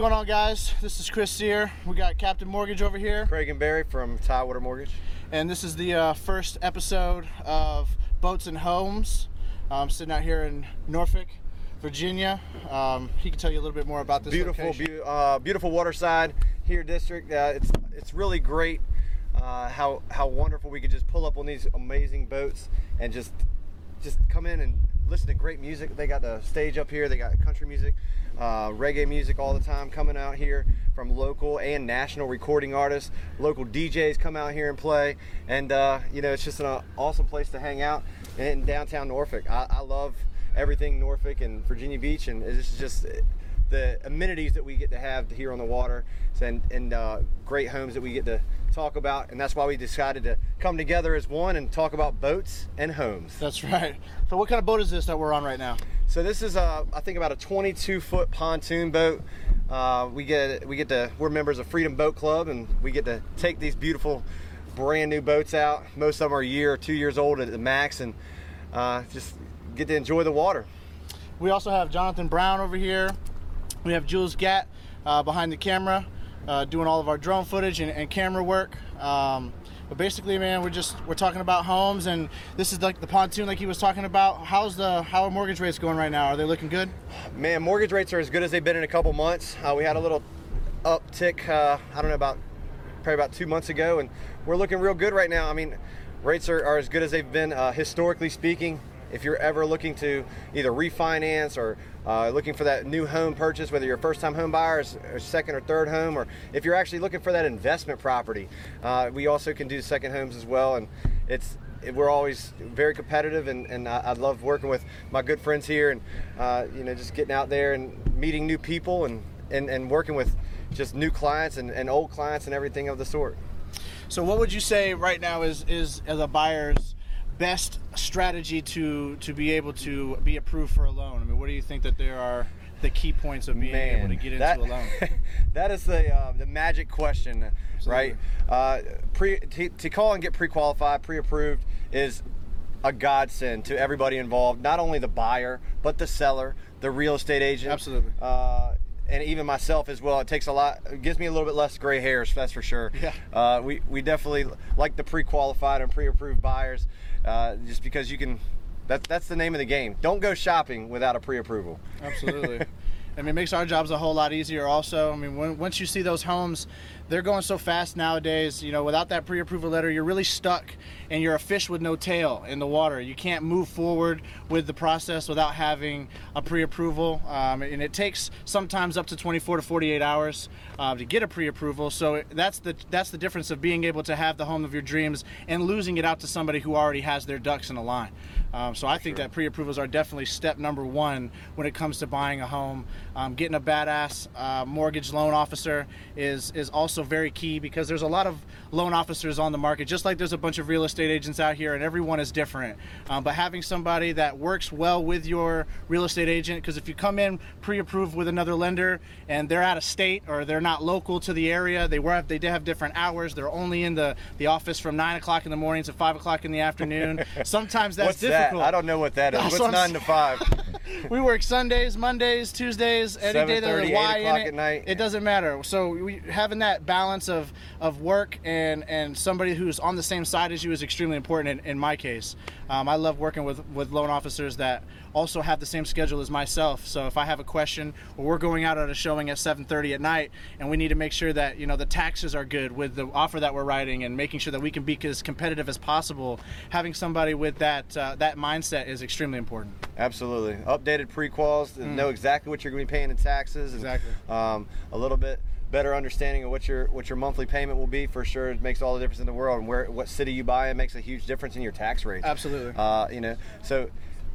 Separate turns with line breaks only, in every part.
going on, guys? This is Chris Sear. We got Captain Mortgage over here,
Craig and Barry from Tidewater Mortgage.
and this is the uh, first episode of Boats and Homes. I'm sitting out here in Norfolk, Virginia. Um, he can tell you a little bit more about this
Beautiful, beau- uh, beautiful waterside here district. Uh, it's it's really great. Uh, how how wonderful we could just pull up on these amazing boats and just just come in and listen to great music. They got the stage up here. They got country music, uh, reggae music all the time coming out here from local and national recording artists. Local DJs come out here and play, and uh, you know it's just an awesome place to hang out in downtown Norfolk. I, I love everything Norfolk and Virginia Beach, and is just the amenities that we get to have here on the water and, and uh, great homes that we get to talk about and that's why we decided to come together as one and talk about boats and homes
That's right. So, what kind of boat is this that we're on right now?
so this is uh, i think about a 22 foot pontoon boat uh, we get we get to we're members of freedom boat club and we get to take these beautiful brand new boats out most of them are a year or two years old at the max and uh, just get to enjoy the water
We also have Jonathan Brown over here. We have Jules Gatt uh, behind the camera, uh, doing all of our drone footage and, and camera work. Um, but basically, man, we're just we're talking about homes, and this is like the pontoon, like he was talking about. How's the how are mortgage rates going right now? Are they looking good?
Man, mortgage rates are as good as they've been in a couple months. Uh, we had a little uptick, uh, I don't know, about probably about two months ago, and we're looking real good right now. I mean, rates are, are as good as they've been uh, historically speaking. If you're ever looking to either refinance or uh, looking for that new home purchase, whether you're a first time home buyer or second or third home, or if you're actually looking for that investment property, uh, we also can do second homes as well. And it's we're always very competitive, and, and I, I love working with my good friends here, and uh, you know just getting out there and meeting new people, and, and, and working with just new clients and, and old clients and everything of the sort.
So, what would you say right now is is as a buyer's best strategy to to be able to be approved for a loan? I mean, what do you think that there are the key points of being able to get into
that,
a loan?
that is the uh, the magic question, right? Uh, pre to, to call and get pre-qualified, pre-approved is a godsend to everybody involved. Not only the buyer, but the seller, the real estate agent,
Absolutely.
uh, and even myself as well. It takes a lot. It gives me a little bit less gray hairs, that's for sure.
Yeah.
Uh, we we definitely like the pre-qualified and pre-approved buyers, uh, just because you can. That, that's the name of the game. Don't go shopping without a pre-approval.
Absolutely. I mean, it makes our jobs a whole lot easier. Also, I mean, when, once you see those homes, they're going so fast nowadays. You know, without that pre-approval letter, you're really stuck, and you're a fish with no tail in the water. You can't move forward with the process without having a pre-approval, um, and it takes sometimes up to 24 to 48 hours uh, to get a pre-approval. So that's the that's the difference of being able to have the home of your dreams and losing it out to somebody who already has their ducks in a line. Um, so I think that pre-approvals are definitely step number one when it comes to buying a home. Um, getting a badass uh, mortgage loan officer is is also very key because there's a lot of loan officers on the market, just like there's a bunch of real estate agents out here, and everyone is different. Um, but having somebody that works well with your real estate agent, because if you come in pre-approved with another lender and they're out of state or they're not local to the area, they were they have different hours. They're only in the the office from nine o'clock in the morning to five o'clock in the afternoon. Sometimes that's
What's
difficult.
that? I don't know what that is.
That's
What's
what
nine to five?
we work Sundays, Mondays, Tuesdays, any day there's
7:30,
a
8
in it.
at night.
It doesn't matter. So we, having that balance of, of work and, and somebody who's on the same side as you is extremely important in, in my case. Um, I love working with, with loan officers that also have the same schedule as myself. So if I have a question or we're going out at a showing at 7:30 at night and we need to make sure that you know the taxes are good with the offer that we're writing and making sure that we can be as competitive as possible, having somebody with that uh, that mindset is extremely important.
Absolutely. Updated pre-quals, to know exactly what you're going to be paying in taxes. and,
Mm. Exactly.
Um, a little bit better understanding of what your what your monthly payment will be for sure. It makes all the difference in the world. And where what city you buy in makes a huge difference in your tax rate.
Absolutely.
Uh, you know, so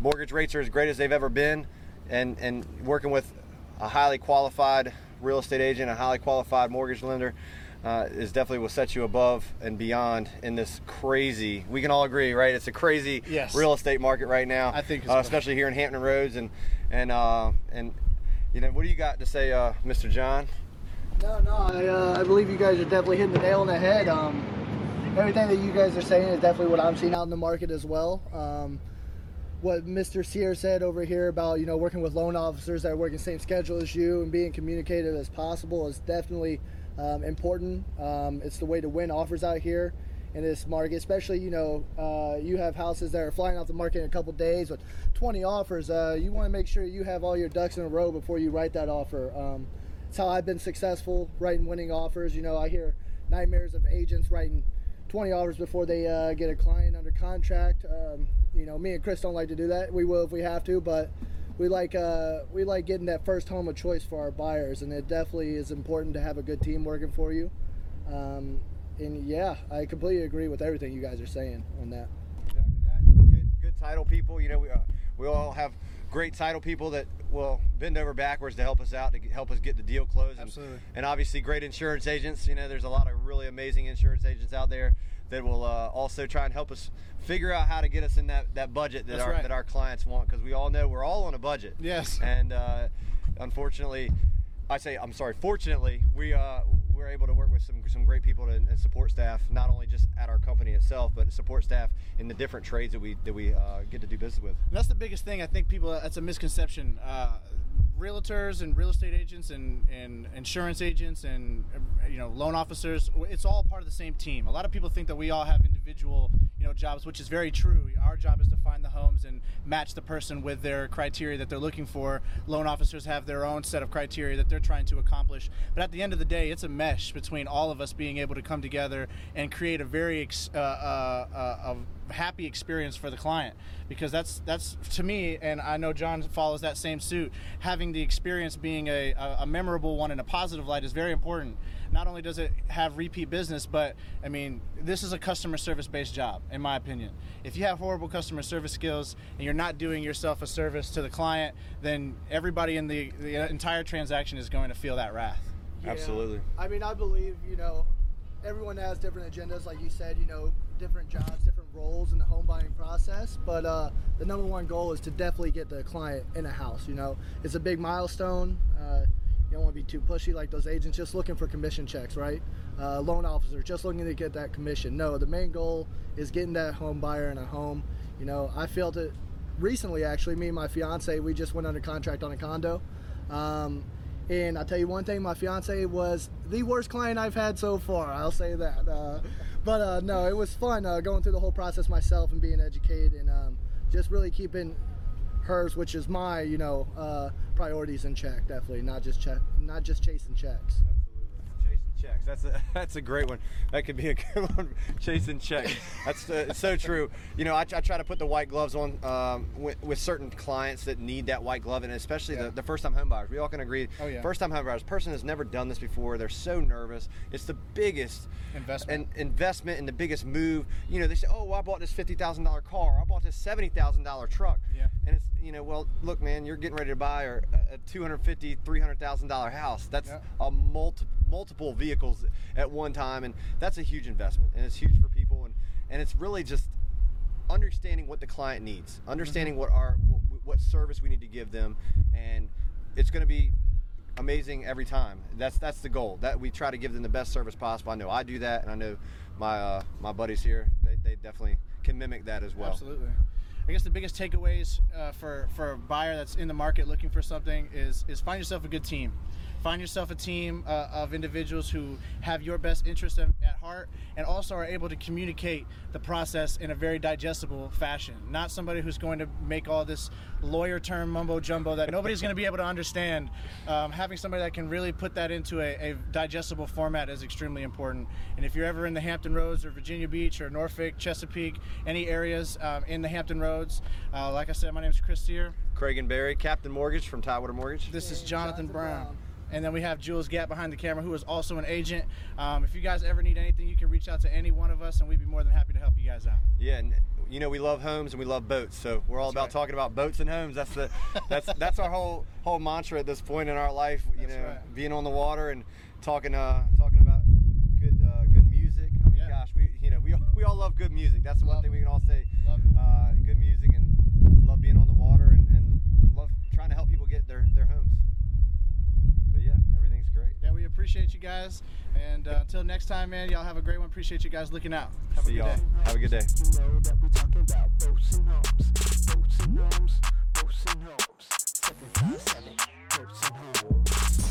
mortgage rates are as great as they've ever been, and and working with a highly qualified real estate agent, a highly qualified mortgage lender. Uh, is definitely will set you above and beyond in this crazy. We can all agree, right? It's a crazy
Yes.
real estate market right now.
I think
uh, especially here in Hampton Roads, and and uh, and you know, what do you got to say, uh, Mr. John?
No, no, I, uh, I believe you guys are definitely hitting the nail on the head. Um, everything that you guys are saying is definitely what I'm seeing out in the market as well. Um, what Mr. Sear said over here about you know working with loan officers that work the same schedule as you and being communicative as possible is definitely um, important. Um, it's the way to win offers out here in this market, especially you know uh, you have houses that are flying off the market in a couple days with 20 offers. Uh, you want to make sure you have all your ducks in a row before you write that offer. Um, it's how I've been successful writing winning offers. You know, I hear nightmares of agents writing 20 offers before they uh, get a client under contract. Um, you know, me and Chris don't like to do that. We will if we have to, but we like uh, we like getting that first home of choice for our buyers, and it definitely is important to have a good team working for you. Um, and yeah, I completely agree with everything you guys are saying on that.
Exactly that. Good, good title people. You know, we, uh, we all have great title people that will bend over backwards to help us out to get- help us get the deal closed. And-
Absolutely.
And, obviously, great insurance agents. You know, there's a lot of really amazing insurance agents out there that will uh, also try and help us figure out how to get us in that, that budget that
That's
our
right.
that our clients want because we all know we're all on a budget.
Yes.
And uh, unfortunately, I say I'm sorry. Fortunately, we uh, we're able to work with some some great people and, and support staff, not only just at our company itself, but support staff in the different trades that we that we uh, get to do business with.
And that's the biggest thing. I think people. That's a misconception. Uh, realtors and real estate agents and, and insurance agents and you know loan officers. It's all part of the same team. A lot of people think that we all have individual you know jobs, which is very true. Our job is to find the homes and match the person with their criteria that they're looking for. Loan officers have their own set of criteria that they're trying to accomplish. But at the end of the day, it's a mesh between all of us being able to come together and create a very uh, uh, uh, happy experience for the client because that's that's to me and I know John follows that same suit having the experience being a, a, a memorable one in a positive light is very important not only does it have repeat business but I mean this is a customer service based job in my opinion if you have horrible customer service skills and you're not doing yourself a service to the client then everybody in the, the entire transaction is going to feel that wrath
Yeah.
Absolutely.
I mean, I believe, you know, everyone has different agendas, like you said, you know, different jobs, different roles in the home buying process. But uh, the number one goal is to definitely get the client in a house. You know, it's a big milestone. Uh, you don't want to be too pushy like those agents just looking for commission checks, right? Uh, loan officers just looking to get that commission. No, the main goal is getting that home buyer in a home. You know, I felt it recently actually. Me and my fiance, we just went under contract on a condo. Um, and I'll tell you one thing, my fiance was the worst client I've had so far. I'll say that. Uh, but uh, no, it was fun uh, going through the whole process myself and being educated and um, just really keeping hers, which is my, you know, uh, priorities in check. Definitely not just check, not just chasing checks.
Checks. That's a that's a great one. That could be a good one. Chasing checks. That's uh, it's so true. You know, I, I try to put the white gloves on um, with, with certain clients that need that white glove, and especially
Yeah.
the, the first time home buyers. We all can agree.
Oh, yeah.
First time home buyers. Person has never done this before. They're so nervous. It's the biggest
Investment.
and investment and the biggest move. You know, they say, "Oh, well, I bought this fifty thousand dollar car. I bought this seventy thousand dollar truck."
Yeah.
And it's you know, well, look, man, you're getting ready to buy a, a two hundred fifty, three hundred thousand dollar house. That's
Yeah.
a multi, multiple vehicles at one time, and that's a huge investment, and it's huge for people, and and it's really just understanding what the client needs, understanding what our what, what service we need to give them, and it's going to be amazing every time. That's that's the goal. That we try to give them the best service possible. I know I do that, and I know my uh, my buddies here they, they definitely can mimic that as well.
Absolutely. I guess the biggest takeaways uh, for for a buyer that's in the market looking for something is is find yourself a good team. Find yourself a team uh, of individuals who have your best interest at heart and also are able to communicate the process in a very digestible fashion. Not somebody who's going to make all this lawyer term mumbo jumbo that nobody's going to be able to understand. Um, having somebody that can really put that into a, a digestible format is extremely important. And if you're ever in the Hampton Roads or Virginia Beach or Norfolk, Chesapeake, any areas um, in the Hampton Roads, uh, like I said, my name is Chris Sear.
Craig and Barry, Captain Mortgage from Tidewater Mortgage.
This is Jonathan,
Jonathan
Brown.
Brown.
And then we have Jules Gap behind the camera, who is also an agent. Um, if you guys ever need anything, you can reach out to any one of us, and we'd be more than happy to help you guys out.
Yeah, and you know we love homes and we love boats, so we're all
That's
about
right.
talking about boats and homes. That's the that's that's our whole whole mantra at this point in our life. You
That's
know,
right.
being on the water and talking uh talking about good uh, good music. I mean,
Yeah.
gosh, we you know we all, we all love good music. That's the one thing we can all say.
Love it.
Uh, good music and love being on the water and,
Appreciate you guys. And uh, until next time, man, y'all have a great one. Appreciate you guys looking out. Have
See
a good
y'all.
day.
Have a good day.
You know that we're talking about boats and homes, boats and homes, boats and homes. Seven five seven, boats and homes.